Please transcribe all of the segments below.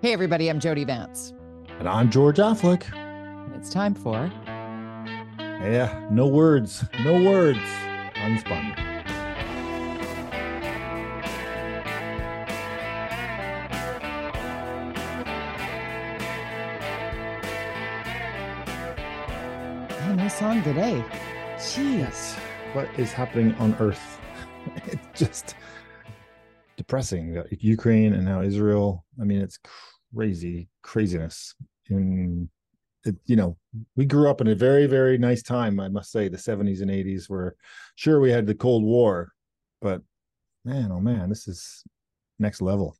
Hey, everybody, I'm Jody Vance. And I'm George Affleck. And it's time for. Yeah, no words, no words. Unspun. Oh, no song today. Jeez. What is happening on Earth? it's just depressing. Ukraine and now Israel. I mean, it's crazy, craziness. and it, you know, we grew up in a very, very nice time, I must say, the 70s and 80s, were sure we had the Cold War, but man, oh man, this is next level.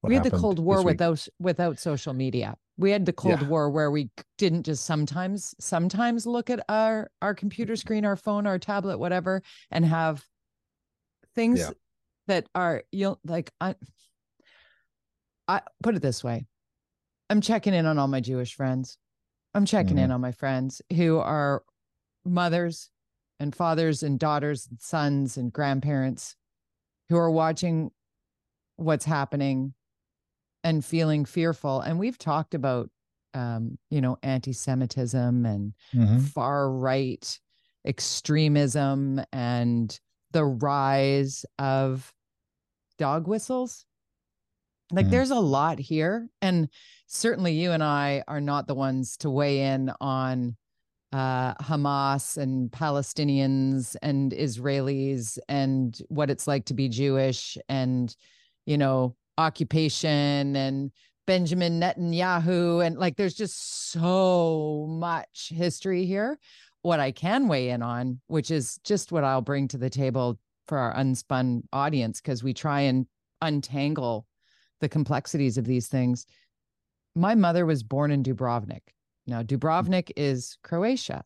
What we had the Cold War without without social media. We had the Cold yeah. War where we didn't just sometimes sometimes look at our our computer screen, our phone, our tablet, whatever, and have things yeah. that are you know like I, I put it this way. I'm checking in on all my Jewish friends. I'm checking mm-hmm. in on my friends who are mothers and fathers and daughters and sons and grandparents who are watching what's happening and feeling fearful. And we've talked about, um, you know, anti-Semitism and mm-hmm. far right extremism and the rise of dog whistles. Like, mm-hmm. there's a lot here, and certainly you and I are not the ones to weigh in on uh, Hamas and Palestinians and Israelis and what it's like to be Jewish and, you know, occupation and Benjamin Netanyahu. And like, there's just so much history here. What I can weigh in on, which is just what I'll bring to the table for our unspun audience, because we try and untangle the complexities of these things. My mother was born in Dubrovnik. Now, Dubrovnik is Croatia,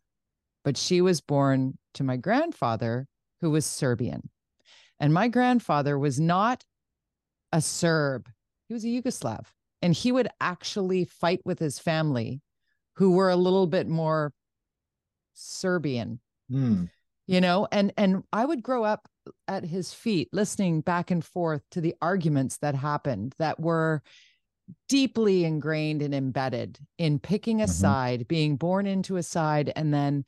but she was born to my grandfather, who was Serbian. And my grandfather was not a Serb, he was a Yugoslav. And he would actually fight with his family, who were a little bit more Serbian. Mm. You know, and and I would grow up at his feet listening back and forth to the arguments that happened that were deeply ingrained and embedded in picking a mm-hmm. side, being born into a side and then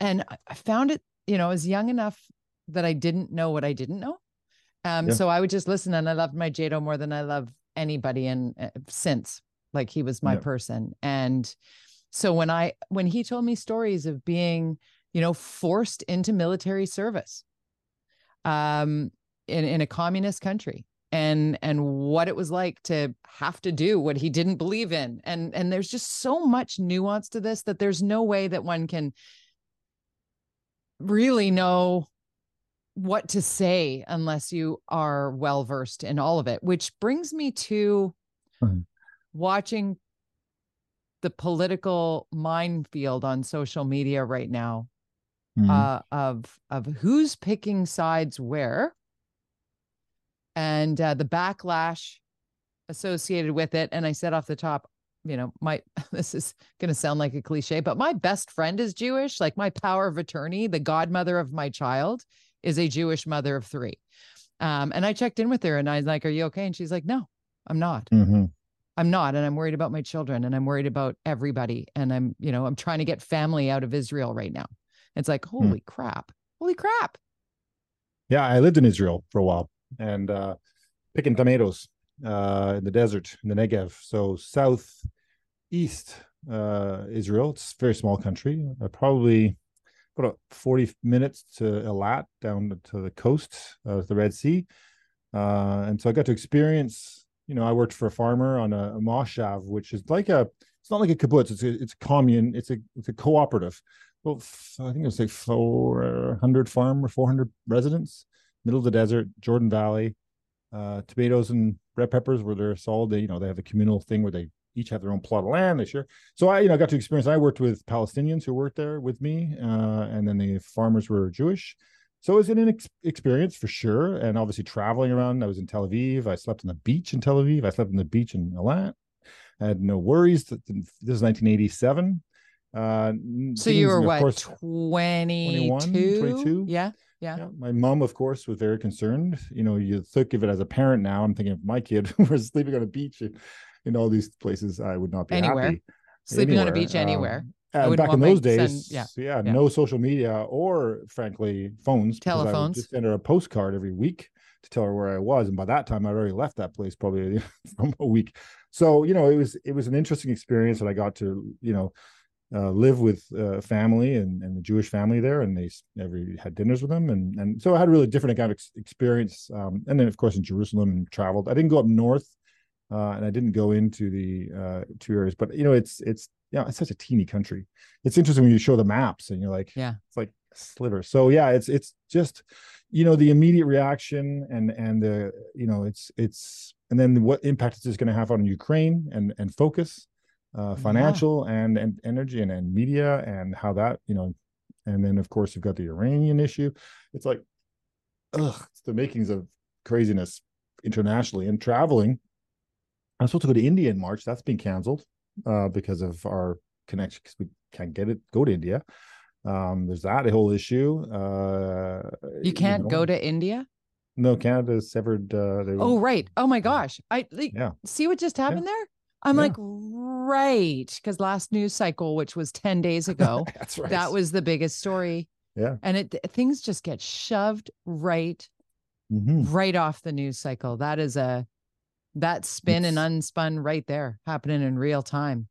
and I found it, you know, I was young enough that I didn't know what I didn't know. Um, yeah. So I would just listen, and I loved my Jado more than I love anybody, and uh, since like he was my yeah. person. And so when I when he told me stories of being, you know, forced into military service, um, in in a communist country, and and what it was like to have to do what he didn't believe in, and and there's just so much nuance to this that there's no way that one can really know what to say unless you are well versed in all of it, which brings me to mm-hmm. watching the political minefield on social media right now mm-hmm. uh, of of who's picking sides where and uh, the backlash associated with it. And I said off the top, you know, my this is going to sound like a cliche, but my best friend is Jewish. Like my power of attorney, the godmother of my child, is a Jewish mother of three. Um, and I checked in with her and I was like, Are you okay? And she's like, No, I'm not. Mm-hmm. I'm not. And I'm worried about my children and I'm worried about everybody. And I'm, you know, I'm trying to get family out of Israel right now. It's like, hmm. holy mm. crap. Holy crap. Yeah. I lived in Israel for a while and uh, picking tomatoes uh, in the desert, in the Negev. So southeast uh, Israel, it's a very small country, uh, probably about 40 minutes to Eilat down to the coast of the Red Sea. Uh, and so I got to experience, you know, I worked for a farmer on a, a moshav, which is like a, it's not like a kibbutz, it's a, it's a commune, it's a, it's a cooperative. Well, I think it was like 400 farm or 400 residents, middle of the desert, Jordan Valley. Uh, tomatoes and red peppers were there sold. They, you know, they have a communal thing where they each have their own plot of land. They share. So I, you know, got to experience. I worked with Palestinians who worked there with me, uh, and then the farmers were Jewish. So it was an ex- experience for sure. And obviously traveling around. I was in Tel Aviv. I slept on the beach in Tel Aviv. I slept on the beach in Eilat. I had no worries. This is 1987. Uh, so you were what, course, 22? 22? Yeah. Yeah. yeah. My mom, of course, was very concerned. You know, you think of it as a parent now. I'm thinking of my kid was sleeping on a beach in all these places, I would not be Anywhere. happy. Sleeping on a beach anywhere. Um, and back in those son- days, yeah, yeah, yeah. no social media or, frankly, phones. because I would Telephones. Just send her a postcard every week to tell her where I was, and by that time, I'd already left that place probably from a week. So you know, it was it was an interesting experience, and I got to you know uh, live with uh, family and, and the Jewish family there, and they every had dinners with them, and and so I had a really different kind of ex- experience. Um, and then of course in Jerusalem and traveled. I didn't go up north, uh, and I didn't go into the uh, two areas, but you know it's it's yeah it's such a teeny country. It's interesting when you show the maps and you're like Yeah. it's like a sliver. So yeah, it's it's just you know the immediate reaction and and the you know it's it's and then what impact is this going to have on Ukraine and and focus uh, financial and and energy and, and media and how that you know and then of course you've got the Iranian issue it's like ugh it's the makings of craziness internationally and traveling I'm supposed to go to India in March that's been canceled uh because of our connection because we can't get it go to India um there's that whole issue uh You can't know. go to India. no Canada severed uh Oh, right. Oh my gosh. I like, yeah see what just happened there. I'm Yeah. like, right, because last news cycle, which was ten days ago, that's right that was the biggest story. Yeah. and it things just get shoved right, Mhm. right off the news cycle. That is a that spin and unspun right there, happening in real time.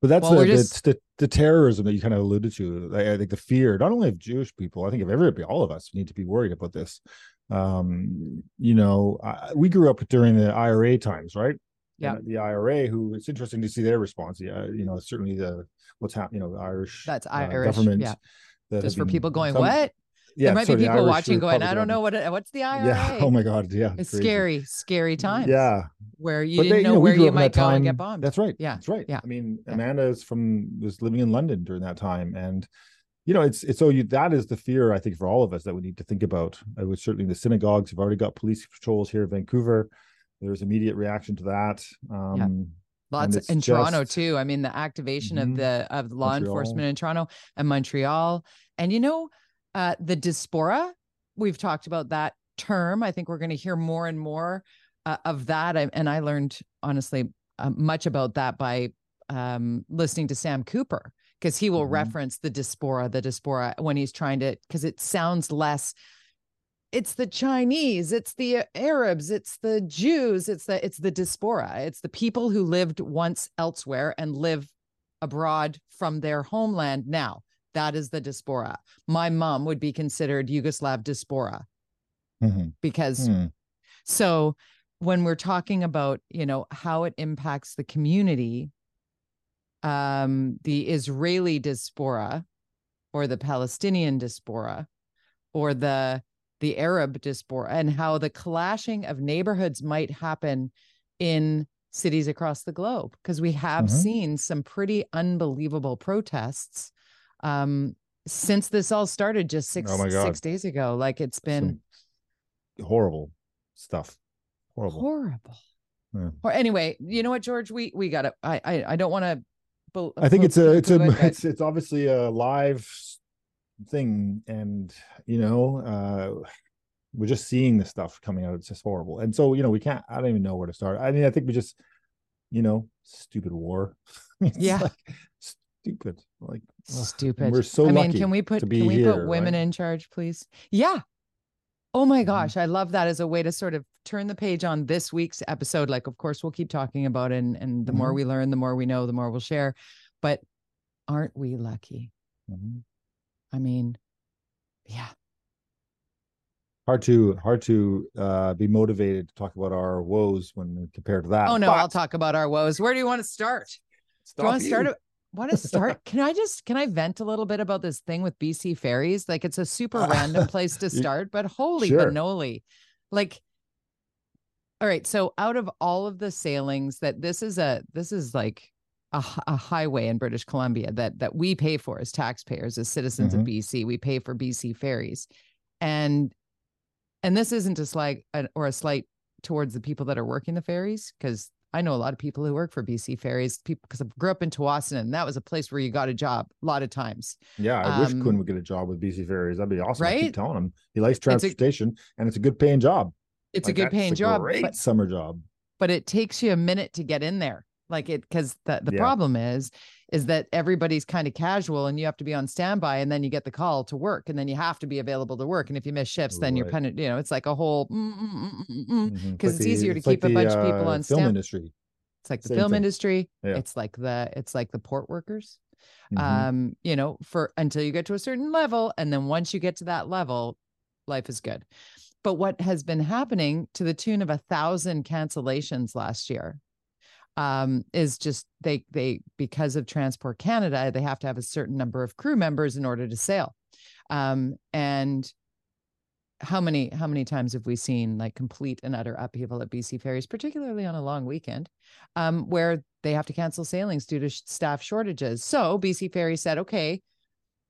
But that's Well, the, the, just- the the terrorism that you kind of alluded to. I, I think the fear, not only of Jewish people, I think of everybody, all of us need to be worried about this. Um, you know, I, we grew up during the IRA times, right? Yeah. The IRA, who it's interesting to see their response. Yeah, you know, certainly the what's happening. You know, the Irish That's uh, Irish, government. yeah. Just for been- people going, some- what? Yeah, there might be people watching going, I don't know what what's the IRA. Yeah. Oh my God. Yeah. it's crazy. scary, scary times. Yeah. where you But didn't they- know where you up in that might go and get bombed. That's right. Yeah, That's right. yeah, I mean, yeah. Amanda is from was living in London during that time, and you know, it's it's so you that is the fear I think for all of us that we need to think about. I would certainly the synagogues have already got police patrols here in Vancouver. There's immediate reaction to that. Um, Lots it's in Toronto too. I mean, the activation Mhm. of the of law Montreal. enforcement in Toronto and Montreal, and you know, uh, the diaspora. We've talked about that term. I think we're going to hear more and more uh, of that. I, and I learned honestly uh, much about that by um, listening to Sam Cooper because he will Mhm. reference the diaspora, the diaspora when he's trying to because it sounds less it's the Chinese, it's the uh, Arabs, it's the Jews, it's the it's the diaspora, it's the people who lived once elsewhere and live abroad from their homeland now. That is the diaspora. My mom would be considered Yugoslav diaspora mhm. because Hmm. so when we're talking about, you know, how it impacts the community, um, the Israeli diaspora or the Palestinian diaspora or the the Arab diaspora and how the clashing of neighborhoods might happen in cities across the globe because we have Mhm. seen some pretty unbelievable protests um since this all started just six Oh six days ago like it's been Some horrible stuff. Horrible. horrible Yeah. or anyway you know what george we we gotta i i, I don't want to I think it's a it's a it's it's obviously a live thing, and you know, uh we're just seeing this stuff coming out. It's just horrible, and so you know, we can't. I don't even know where to start. I mean, I think we just, you know, stupid war. Yeah. like, stupid. Like stupid we're so i mean can we put can we here, put women right? in charge please yeah oh my Mhm. gosh i love that as a way to sort of turn the page on this week's episode like of course we'll keep talking about it and and the more Mhm. we learn the more we know the more we'll share but aren't we lucky Mhm. I mean yeah. Hard to hard to uh be motivated to talk about our woes when compared to that. oh no i'll talk about our woes. Where do you want to start? Do you want to start want to start can i just can i vent a little bit about this thing with bc ferries? Like it's a super random place to start but holy Sure. like all right so out of all of the sailings that this is a this is like a, a highway in british columbia that that we pay for as taxpayers as citizens of bc we pay for bc ferries and and this isn't a slight or a slight towards the people that are working the ferries because I know a lot of people who work for BC Ferries, people because I grew up in Tsawwassen and that was a place where you got a job a lot of times. Yeah, I wish Um, Quinn would get a job with BC Ferries. That'd be awesome. I keep telling him he likes a- transportation and it's a good paying job. It's Like, a good paying job. Great But, summer job. but it takes you a minute to get in there. Like it, because the, the Yeah. problem is, is that everybody's kind of casual and you have to be on standby and then you get the call to work and then you have to be available to work. And if you miss shifts, then you're Right. kind of, you know, it's like a whole, mm, mm, mm, mm, mm. Mhm. 'Cause Like it's easier to it's like keep a bunch of people uh, on film stamp- industry. it's like the Same film thing. industry. Yeah. It's like the, it's like the port workers. Mhm. um you know for until you get to a certain level and then once you get to that level life is good but what has been happening to the tune of a thousand cancellations last year um is just they they because of transport canada they have to have a certain number of crew members in order to sail um and how many how many times have we seen like complete and utter upheaval at bc ferries particularly on a long weekend um, where they have to cancel sailings due to sh- staff shortages. So BC Ferry said, okay,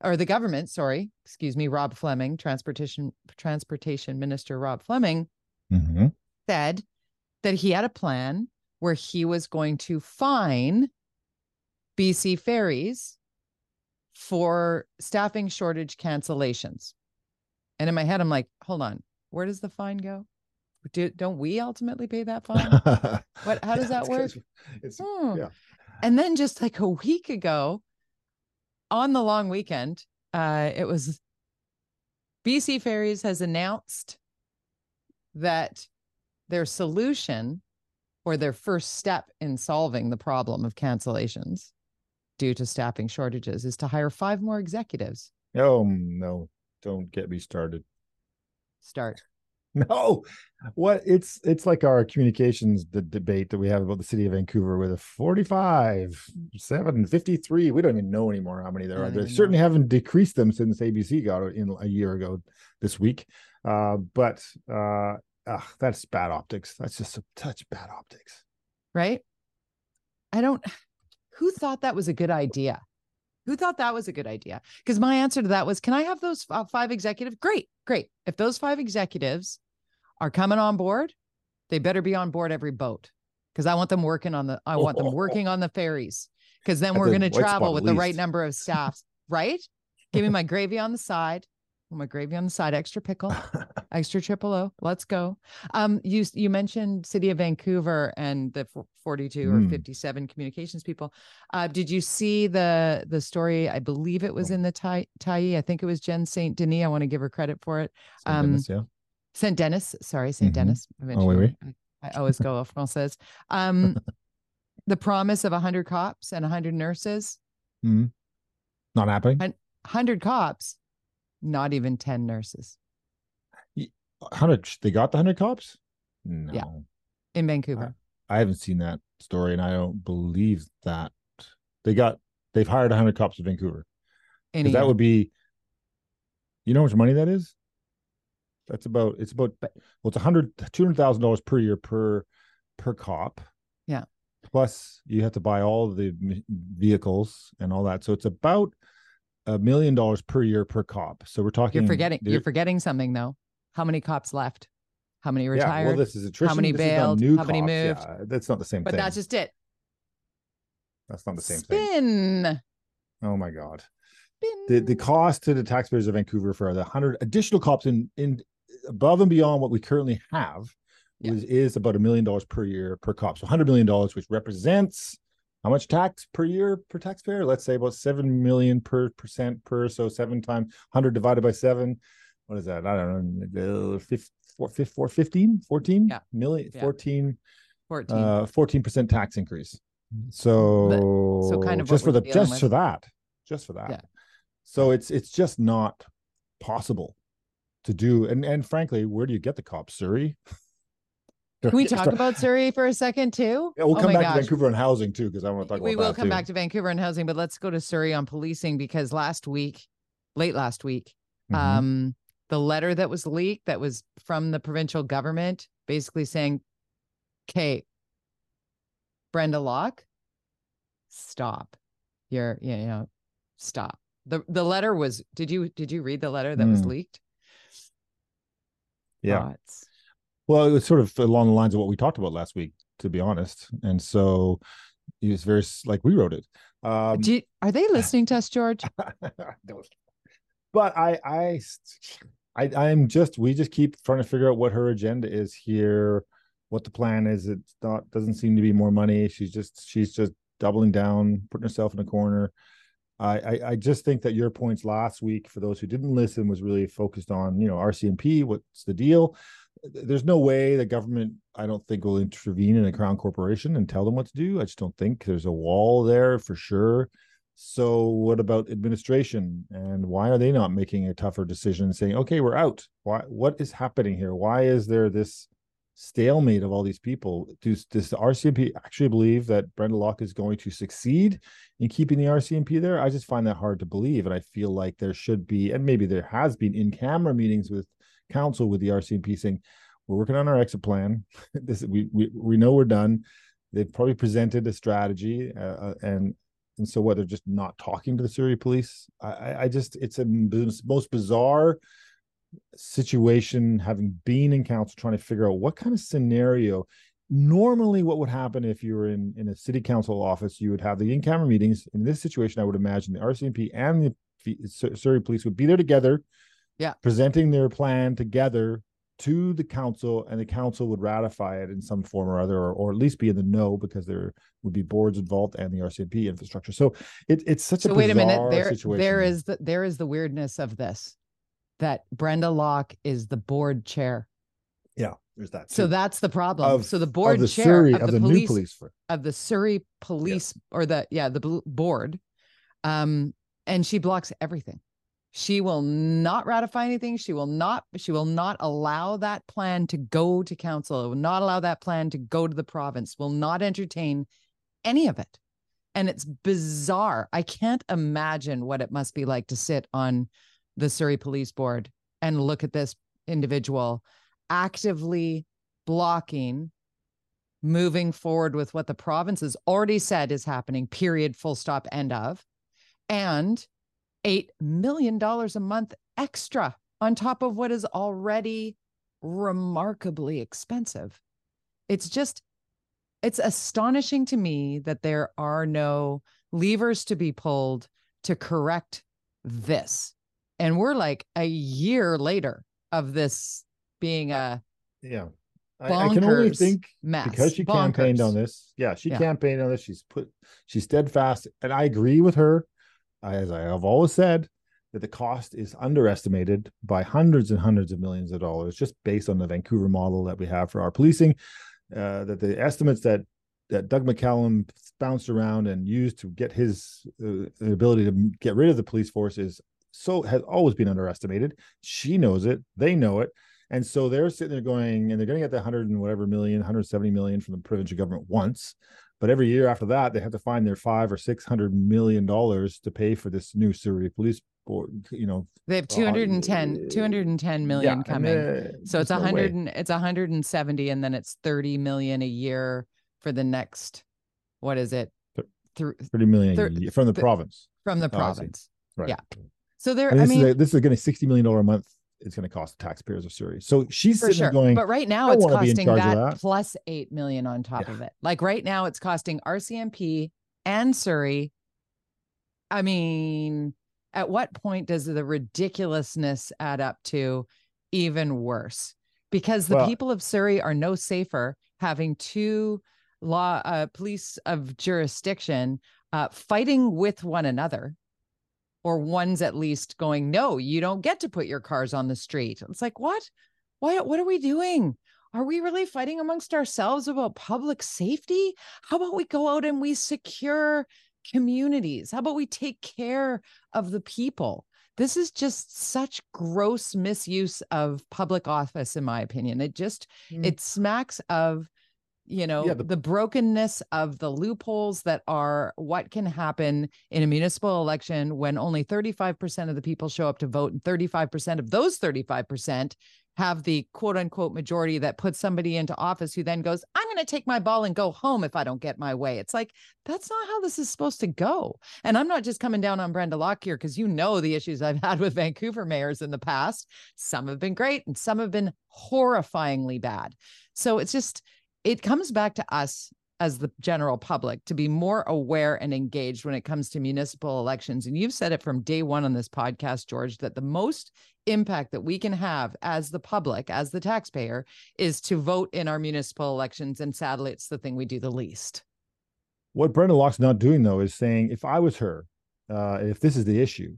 or the government, sorry, excuse me, Rob Fleming, transportation transportation minister Rob Fleming Mhm. said that he had a plan where he was going to fine BC Ferries for staffing shortage cancellations. And in my head, I'm like, hold on, where does the fine go? Do, don't we ultimately pay that fine? What- how does that it's work? Hmm. yeah. And then just like a week ago on the long weekend, uh, it was BC Ferries has announced that their solution or their first step in solving the problem of cancellations due to staffing shortages is to hire five more executives. Oh no, don't get me started. Start. No, what it's it's like our communications the debate that we have about the city of Vancouver with a 45, 7, 53. We don't even know anymore how many there are. They certainly haven't decreased them since ABC got in a year ago this week. Uh, but uh, ugh, that's bad optics. That's just a touch bad optics. right? I don't, who thought that was a good idea? Who thought that was a good idea? Because my answer to that was, can I have those uh, five executives? Great, great. If those five executives are coming on board, they better be on board every boat because I want them working on the, I want them working on the ferries because then At we're the going to travel with the right number of staffs, right? Give me my gravy on the side. My gravy on the side, extra pickle extra triple O. Let's go. Um, you you mentioned City of Vancouver and the f- 42 or Mm. 57 communications people. Uh, did you see the the story? I believe it was in the Tyee Tyee. I think it was Jen Saint Denis. I want to give her credit for it. St. Um, Dennis, yeah. Saint Denis. Sorry, Saint Mhm. Denis. Oh, oui, Eventually, I, I always go off française. Um, the promise of 100 cops and 100 nurses. Mhm. Not happening. 100 cops, not even 10 nurses Hundred. They got the hundred cops. No, in Vancouver. I haven't seen that story, and I don't believe that they got. They've hired hundred cops in Vancouver. in a Because that would be. You know how much money that is? That's about. It's about. Well, it's a hundred, two hundred thousand dollars per year per per cop. Yeah. Plus, you have to buy all the vehicles and all that, so it's about a million dollars per year per cop. So we're talking. You're forgetting. You're forgetting something though. How many cops left? How many retired? Yeah, well, this is attrition. many this bailed? new How many moved? Yeah, that's not the same but thing. that's just it. that's not the same thing. Spin. Oh my god. Spin. the the cost to the taxpayers of Vancouver for the hundred additional cops in in above and beyond what we currently have Yeah. is, is about a million dollars per year per cop. So hundred million dollars, which represents how much tax per year per taxpayer? Let's say about seven million per percent per. So seven times hundred divided by seven. What is that? I don't know. Uh, fif- four, 15, 14 Yeah. million, Yeah. 14, 14. uh, 14% tax increase. So, so kind of just for the just with. for that, just for that. Yeah. So it's it's just not possible to do. And and frankly, where do you get the cops, Surrey? Can we talk about Surrey for a second too? Yeah, we'll Oh come back gosh. to Vancouver and housing too, because I want to talk about we will come too. back to Vancouver and housing, but let's go to Surrey on policing because last week, late last week, Mhm. um, the letter that was leaked that was from the provincial government basically saying, "Okay, Brenda Locke, stop. You're, you know, stop." the The letter was. Did you did you read the letter that was Mm. leaked? yeah. Thoughts? Well, it was sort of along the lines of what we talked about last week, to be honest. And so it was very like we wrote it. Um, Do you- are they listening to us, George? But I, I, I, I'm just, we just keep trying to figure out what her agenda is here what the plan is. It's not doesn't seem to be more money. She's just she's just doubling down, putting herself in a corner. I, I, I just think that your points last week, for those who didn't listen, was really focused on you know RCMP. What's the deal? There's no way the government, I don't think, will intervene in a crown corporation and tell them what to do. I just don't think there's a wall there for sure. So what about administration and why are they not making a tougher decision saying, okay, we're out? Why what is happening here? Why is there this stalemate of all these people? Does, does the RCMP actually believe that Brenda Locke is going to succeed in keeping the RCMP there? I just find that hard to believe. And I feel like there should be, and maybe there has been in camera meetings with council with the RCMP saying, we're working on our exit plan. this we, we we know we're done. They've probably presented a strategy, uh, uh and and so what they're just not talking to the Surrey police. I, I just it's a most bizarre situation having been in council trying to figure out what kind of scenario. Normally what would happen if you were in in a city council office you would have the in-camera meetings. In this situation i would imagine the rcmp and the surrey police would be there together yeah. presenting their plan together to the council and the council would ratify it in some form or other or, or at least be in the know because there would be boards involved and the rcmp infrastructure. So it, it's such so a wait a minute. there situation. there is the there is the weirdness of this that brenda locke is the board chair. Yeah there's that too. so that's the problem. Of, so the board the chair surrey, of, of the, the, police, new police for, of the surrey police yeah. or the yeah the board um and she blocks everything. She will not ratify anything. She will not she will not allow that plan to go to council. Will not allow that plan to go to the province will not entertain any of it. And it's bizarre. I can't imagine what it must be like to sit on the surrey police board and look at this individual actively blocking moving forward with what the province has already said is happening period full stop end of and $8 million a month extra on top of what is already remarkably expensive. It's just, it's astonishing to me that there are no levers to be pulled to correct this. And we're like a year later of this being a yeah. I, I, can only think mess. because she Bonkers. campaigned on this. Yeah, she Yeah. campaigned on this. She's put she's steadfast, and I agree with her as I have always said, that the cost is underestimated by hundreds and hundreds of millions of dollars, just based on the Vancouver model that we have for our policing. Uh, that the estimates that that Doug McCallum bounced around and used to get his uh, ability to get rid of the police force is so has always been underestimated. She knows it, they know it, and so they're sitting there going, and they're going to get the hundred and whatever million, 170 million from the provincial government once. But every year after that, they have to find their five or six hundred million dollars to pay for this new Surrey police board. You know, they have 210, uh, 210 million yeah, coming. So it's a no hundred and it's 170, and then it's 30 million a year for the next. What is it? Th- 30 million from the th- province. From the oh, province. Oh, right. Yeah. So there, I mean, is a, this is going to 60 million dollar a month it's going to cost the taxpayers of Surrey. So she's sitting sure. going, but right now it's costing that, that, plus eight million on top yeah. of it. Like right now it's costing RCMP and Surrey. I mean, at what point does the ridiculousness add up to even worse? Because the well, people of Surrey are no safer having two law uh, police of jurisdiction uh, fighting with one another or one's at least going, no, you don't get to put your cars on the street. It's like, what? What, what are we doing? Are we really fighting amongst ourselves about public safety? How about we go out and we secure communities? How about we take care of the people? This is just such gross misuse of public office, in my opinion. It just mm. it smacks of you know yeah, the-, the brokenness of the loopholes that are what can happen in a municipal election when only 35% of the people show up to vote and 35% of those 35% have the quote unquote majority that puts somebody into office who then goes, I'm going to take my ball and go home if I don't get my way. It's like, that's not how this is supposed to go. And I'm not just coming down on Brenda Locke here because you know the issues I've had with Vancouver mayors in the past. Some have been great and some have been horrifyingly bad. So it's just, it comes back to us as the general public to be more aware and engaged when it comes to municipal elections. And you've said it from day one on this podcast, George, that the most impact that we can have as the public, as the taxpayer, is to vote in our municipal elections. And sadly, it's the thing we do the least. What Brenda Locke's not doing, though, is saying if I was her, uh, if this is the issue,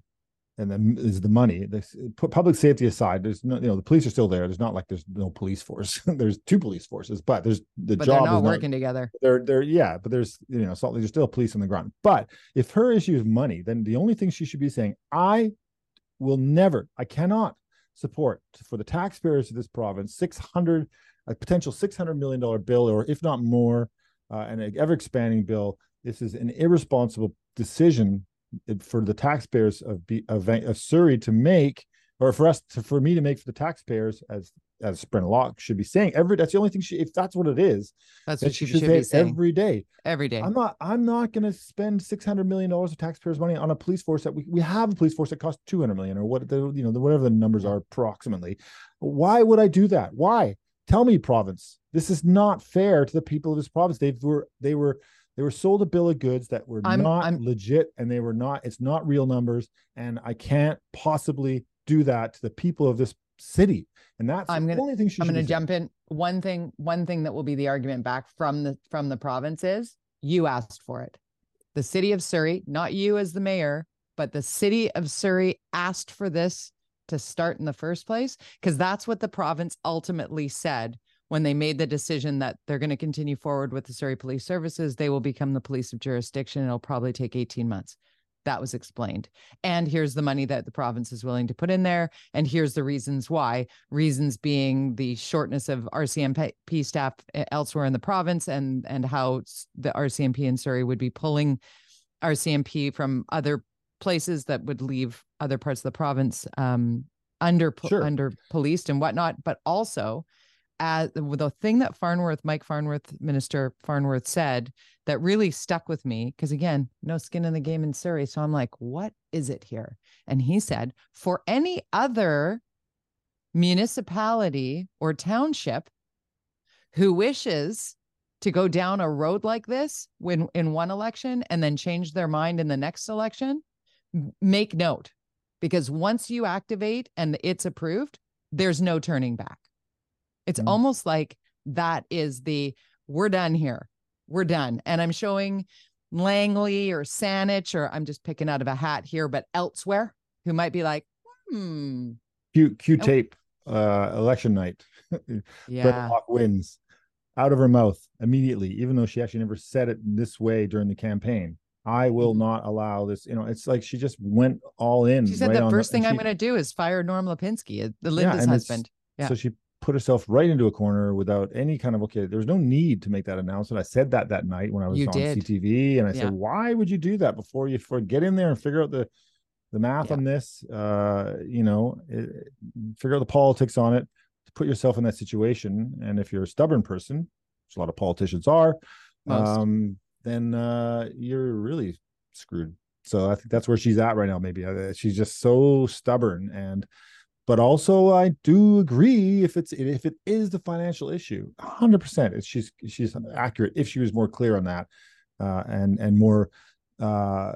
and then is the money. This, put public safety aside, there's no, you know, the police are still there. There's not like there's no police force. there's two police forces, but there's the but job they're not is working together. They're they're yeah, but there's you know, so there's still police on the ground. But if her issue is money, then the only thing she should be saying, I will never, I cannot support for the taxpayers of this province 600 a potential 600 million dollar bill or if not more uh, and an ever expanding bill this is an irresponsible decision for the taxpayers of, of, of Surrey to make, or for us to, for me to make for the taxpayers as as Brenda Locke should be saying every. That's the only thing she. If that's what it is, that's what she, she should, should say every day. Every day. I'm not. I'm not going to spend six hundred million dollars of taxpayers' money on a police force that we, we have a police force that costs two hundred million or what the you know the, whatever the numbers are approximately. Why would I do that? Why? Tell me, province. This is not fair to the people of this province. They were they were they were sold a bill of goods that were I'm, not I'm, legit and they were not it's not real numbers and i can't possibly do that to the people of this city. And that's I'm gonna, the only thing i'm going to jump in. One thing one thing that will be the argument back from the from the province is you asked for it. The city of surrey not you as the mayor but the city of surrey asked for this to start in the first place because that's what the province ultimately said when they made the decision that they're going to continue forward with the Surrey Police Services, they will become the police of jurisdiction. It'll probably take 18 months. That was explained. And here's the money that the province is willing to put in there. And here's the reasons why. Reasons being the shortness of RCMP staff elsewhere in the province and and how the RCMP in Surrey would be pulling RCMP from other places that would leave other parts of the province um, under sure. under policed and whatnot, but also as the thing that Farnworth, Mike Farnworth, Minister Farnworth said that really stuck with me, because again, no skin in the game in Surrey. So I'm like, what is it here? And he said, for any other municipality or township who wishes to go down a road like this when in one election and then change their mind in the next election, make note because once you activate and it's approved, there's no turning back. It's mm almost like that is the we're done here. We're done. And I'm showing Langley or Saanich, or I'm just picking out of a hat here, but elsewhere who might be like, hmm. Q Q tape uh election night. yeah. Locke wins out of her mouth immediately, even though she actually never said it this way during the campaign. I will mm-hmm. not allow this. You know, it's like she just went all in. She said right the first the, thing she, I'm going to do is fire Norm Lipinski, the Linda's yeah, husband. Yeah. So she put herself right into a corner without any kind of okay there's no need to make that announcement i said that that night when i was you on did. ctv and i yeah. said why would you do that before you for get in there and figure out the the math yeah. on this uh you know it, figure out the politics on it to put yourself in that situation and if you're a stubborn person which a lot of politicians are um then uh you're really screwed so i think that's where she's at right now maybe uh, she's just so stubborn and but also I do agree if it's if it is the financial issue, 100 percent she's she's accurate if she was more clear on that uh, and and more uh,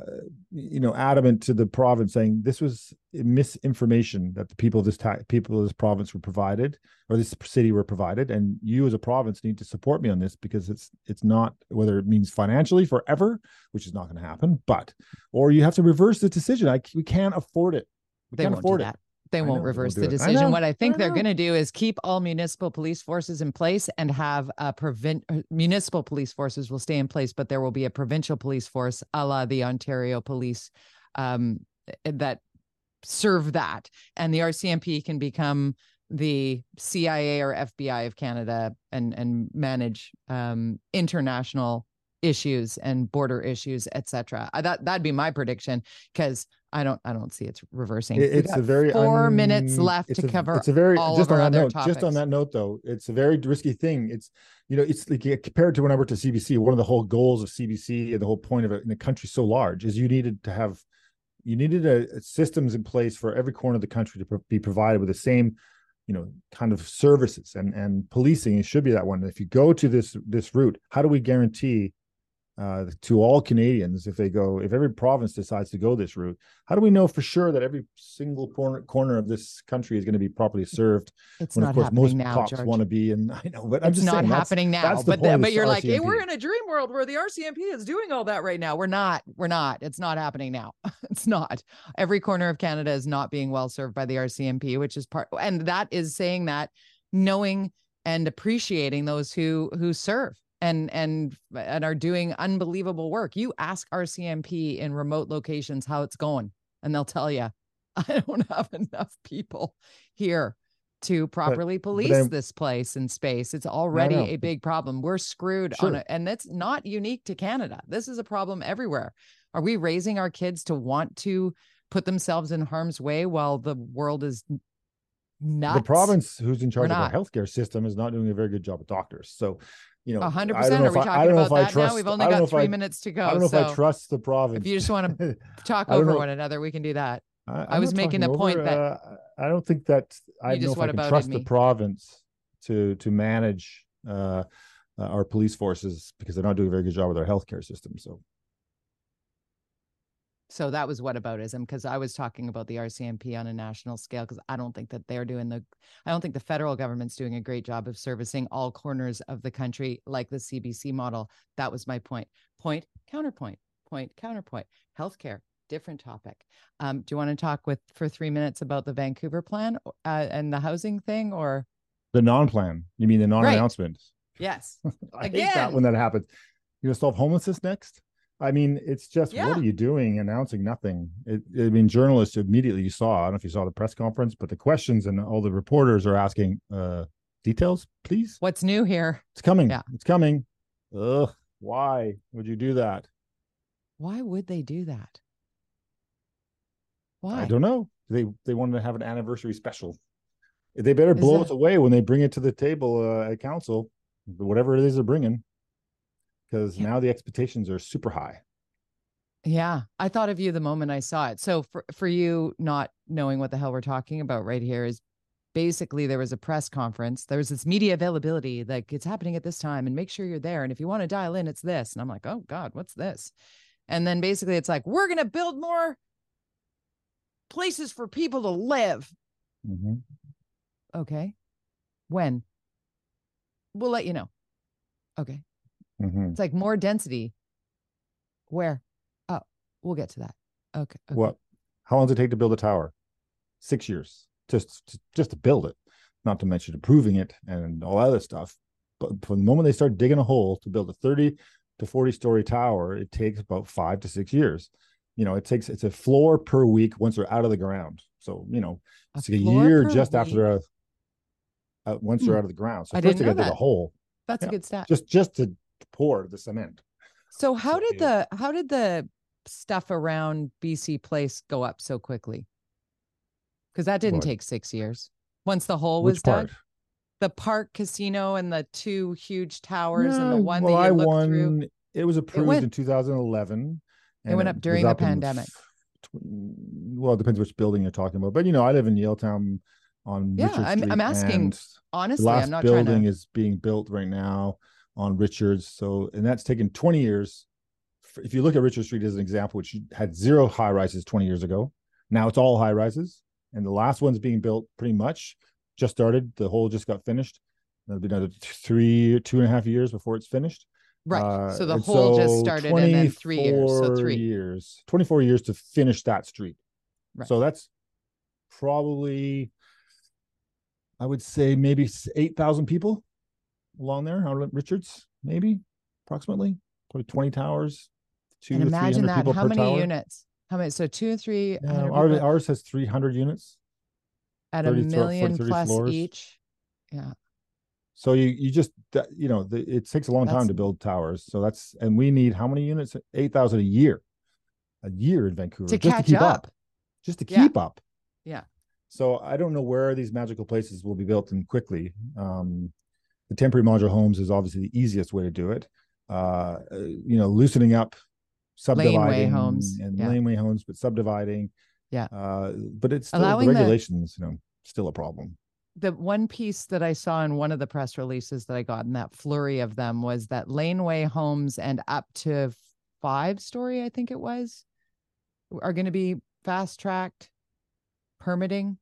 you know adamant to the province saying this was misinformation that the people of this ta- people of this province were provided or this city were provided and you as a province need to support me on this because it's it's not whether it means financially forever which is not going to happen but or you have to reverse the decision. I we can't afford it. We they can't afford it they won't reverse the decision. I what I think I they're going to do is keep all municipal police forces in place and have a prevent uh, municipal police forces will stay in place, but there will be a provincial police force, a la the Ontario police, um, eh, that serve that, and the RCMP can become the CIA or FBI of Canada and and manage um, international issues and border issues, etc. I that that'd be my prediction because I don't I don't see it's reversing. It, it's a very four un, minutes left to a, cover. It's a very just on that note. Topics. Just on that note, though, it's a very risky thing. It's you know it's like compared to when I worked at CBC. One of the whole goals of CBC and the whole point of it in a country so large is you needed to have you needed a, a systems in place for every corner of the country to pro- be provided with the same you know kind of services and and policing it should be that one if you go to this this route how do we guarantee uh, to all Canadians if they go if every province decides to go this route how do we know for sure that every single corner corner of this country is going to be properly served it's when, not of course happening most now, cops George. want to be and I know but it's I'm just not saying, happening that's, now that's but but you're like hey we're in a dream world where the RCMP is doing all that right now. We're not we're not. It's not happening now. It's not. Every corner of Canada is not being well served by the RCMP which is part and that is saying that knowing and appreciating those who who serve and and and are doing unbelievable work. You ask RCMP in remote locations how it's going, and they'll tell you, I don't have enough people here to properly but police then- this place and space. It's already a big problem. We're screwed on it, and that's not unique to Canada. This is a problem everywhere. Are we raising our kids to want to put themselves in harm's way while the world is nuts? the province who's in charge of not. our healthcare system is not doing a very good job of doctors so you know A hundred I don't percent. know Are we I- talking about that trust- now? We've only got three I- minutes to go. I don't know so if I trust the province. if you just want to talk over know. one another, we can do that. I, I was making talking a point over, that- uh, I don't think that I know just if I can trust me. the province to to manage uh, uh, our police forces because they're not doing a very good job with our healthcare system. So So that was whataboutism because I was talking about the RCMP on a national scale because I don't think that they're doing the, I don't think the federal government's doing a great job of servicing all corners of the country like the CBC model. That was my point. Point, counterpoint, point, counterpoint. Healthcare, different topic. Um, do you want to talk with for three minutes about the Vancouver plan uh, and the housing thing or? the non-plan, you mean the non-announcement? Yes. I hate that when that happens. You gonna solve homelessness next? I mean, it's just Yeah. what are you doing announcing nothing? It, I mean, journalists immediately you saw. I don't know if you saw the press conference, but the questions and all the reporters are asking uh details, please. What's new here? It's coming. Yeah. It's coming. Ugh. Why would you do that? Why would they do that? Why? I don't know. They they wanted to have an anniversary special. They better blow that- us away when they bring it to the table uh, at council, whatever it is they're bringing, because Yeah. now the expectations are super high. Yeah, I thought of you the moment I saw it. So for for you not knowing what the hell we're talking about right here is basically there was a press conference. There was this media availability like it's happening at this time and make sure you're there and if you want to dial in it's this. And I'm like, "Oh god, what's this?" And then basically it's like, "We're going to build more places for people to live." Mhm. Okay. When? We'll let you know. Okay. Mhm. It's like more density. Where? Oh, we'll get to that. Okay. okay. What? How long does it take to build a tower? Six years, just to, just to build it, not to mention approving it and all that other stuff. But from the moment they start digging a hole to build a thirty to forty story tower, it takes about five to six years. You know, it takes it's a floor per week once they're out of the ground. So you know, A it's like a year just after week? they're uh, once they're Hmm. out of the ground. So I first they got to dig a hole That's yeah. a good stat. just just to pour the cement. So how So did yeah. the how did the stuff around BC Place go up so quickly? Because that didn't What? take six years. Once the hole was dug, the Parq casino and the two huge towers and the one well, that you I look won. through. It was approved went- in 2011. It went up during the in pandemic. tw- Well, it depends which building you're talking about. But you know, I live in Yaletown on Yeah, Richard I'm- Street. I'm asking and the Honestly, last I'm not trying building to. is being built right now on Richards. So, and that's taken 20 years. If you look at Richard Street as an example, which had zero high rises 20 years ago, now it's all high rises, and the last one's being built pretty much just started. The whole just got finished. There'll be another three, two and a half years before it's finished. Right. Uh, so the and hole just started and then three years. So three. years, 24 years to finish that street. Right. So that's probably, I would say maybe s- 8,000 people along there Richards, maybe approximately, probably 20 towers, two And imagine that. How many tower. units? How many? So two or three Yeah, hundred our- ours has 300 units. at a million 30 plus floors. each. Yeah. So you you just you know the, it takes a long time to build towers. So that's and we need how many units? Eight thousand a year, a year in Vancouver To just catch to keep up. up, just to Yeah. keep up. Yeah. So I don't know where these magical places will be built in quickly. Um, the temporary modular homes is obviously the easiest way to do it. Uh, uh, you know, loosening up, subdividing homes, and yeah. laneway homes, but subdividing. Yeah. Uh, but it's still Allowing the the- regulations. You know, still a problem. the one piece that I saw in one of the press releases that I got in that flurry of them was that laneway homes and up to five story, I think it was, are going to be fast tracked permitting.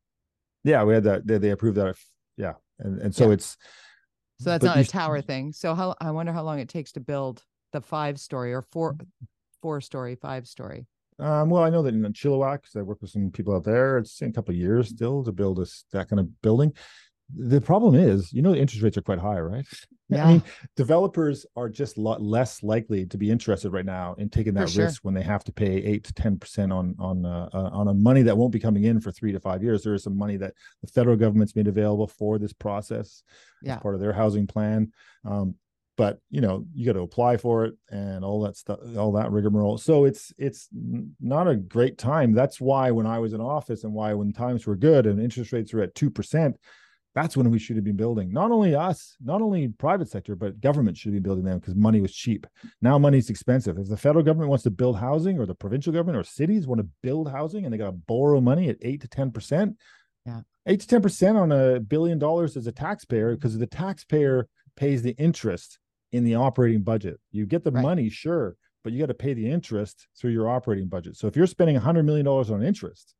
Yeah, we had that. They, they approved that. Yeah, and and so yeah. it's so that's not a tower thing. So how I wonder how long it takes to build the five story or four four story, five story. Um, well, I know that in Chilliwack, because I work with some people out there, it's in a couple of years still to build this that kind of building the problem is, you know, the interest rates are quite high, right? Yeah. I mean, developers are just lot less likely to be interested right now in taking that risk when they have to pay eight to ten percent on on uh, uh, on a money that won't be coming in for three to five years. There is some money that the federal government's made available for this process yeah. as part of their housing plan. Um, but you know, you got to apply for it and all that stuff, all that rigmarole. So it's it's not a great time. That's why when I was in office and why when times were good and interest rates were at two percent that's when we should have been building. Not only us, not only private sector, but government should be building them because money was cheap. Now money is expensive. If the federal government wants to build housing, or the provincial government or cities want to build housing, and they got to borrow money at eight to ten percent, yeah, eight to ten percent on a billion dollars as a taxpayer, because the taxpayer pays the interest in the operating budget. You get the right. money, sure, but you got to pay the interest through your operating budget. So if you're spending hundred million dollars on interest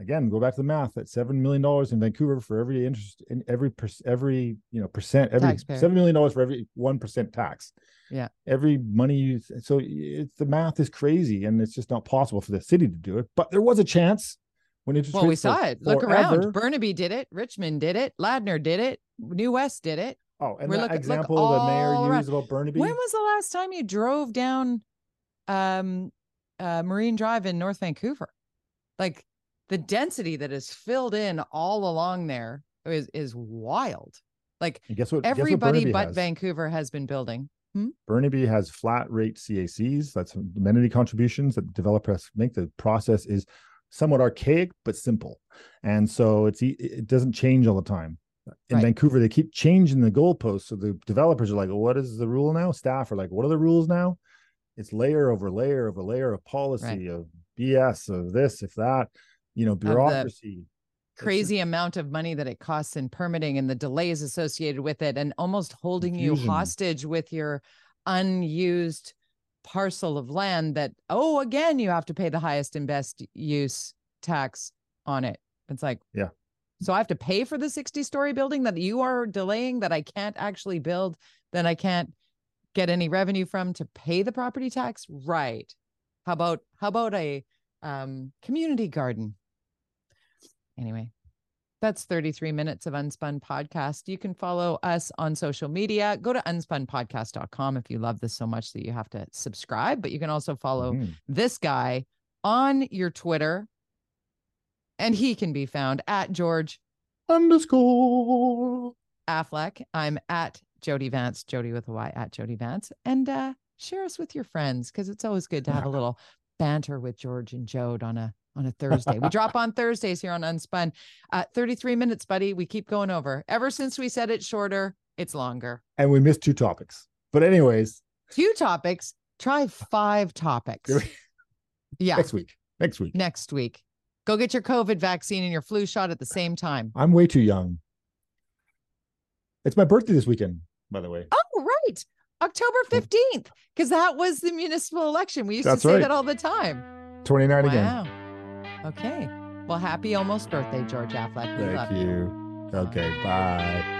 again go back to the math at seven million dollars in vancouver for every interest in every per, every you know percent every Taxpayer. seven million dollars for every one percent tax. Yeah. Every money you so it's the math is crazy and it's just not possible for the city to do it but there was a chance when interest well we saw it. Look around. burnaby did it. Richmond did it. Ladner did it. New west did it. Oh and We're that example the mayor used about burnaby? When was the last time you drove down um uh marine drive in north vancouver? Like the density that is filled in all along there is is wild. Like and guess what? Everybody guess what but has? Vancouver has been building. Hmm? Burnaby has flat rate CACs. That's amenity contributions that developers make. The process is somewhat archaic but simple, and so it's it doesn't change all the time. In right. Vancouver, they keep changing the goalposts, so the developers are like, well, "What is the rule now?" Staff are like, "What are the rules now?" It's layer over layer over layer of policy right. of BS of this, if that you know bureaucracy. Crazy amount of money that it costs in permitting and the delays associated with it and almost holding Confusion. you hostage with your unused parcel of land that oh again you have to pay the highest and best use tax on it. It's like yeah. so i have to pay for the 60 story building that you are delaying that i can't actually build then i can't get any revenue from to pay the property tax? Right. How about how about a um, community garden Anyway, that's 33 minutes of Unspun Podcast. You can follow us on social media. Go to unspunpodcast.com if you love this so much that you have to subscribe. But you can also follow mm. this guy on your Twitter. And he can be found at George underscore Affleck. I'm at Jody Vance, Jody with a Y at Jody Vance. And uh, share us with your friends because it's always good to have a little banter with George and Jode on a on a Thursday. we drop on Thursdays here on Unspun. Uh, 33 minutes, buddy. We keep going over. Ever since we said it's shorter, it's longer. And we missed two topics. But, anyways, two topics. Try five topics. yeah. Next week. Next week. Next week. Go get your COVID vaccine and your flu shot at the same time. I'm way too young. It's my birthday this weekend, by the way. Oh, right. October 15th, because that was the municipal election. We used That's to say right. that all the time. 29 wow. again. Okay. Well, happy almost birthday, George Affleck. We Thank you. you. Okay. Bye.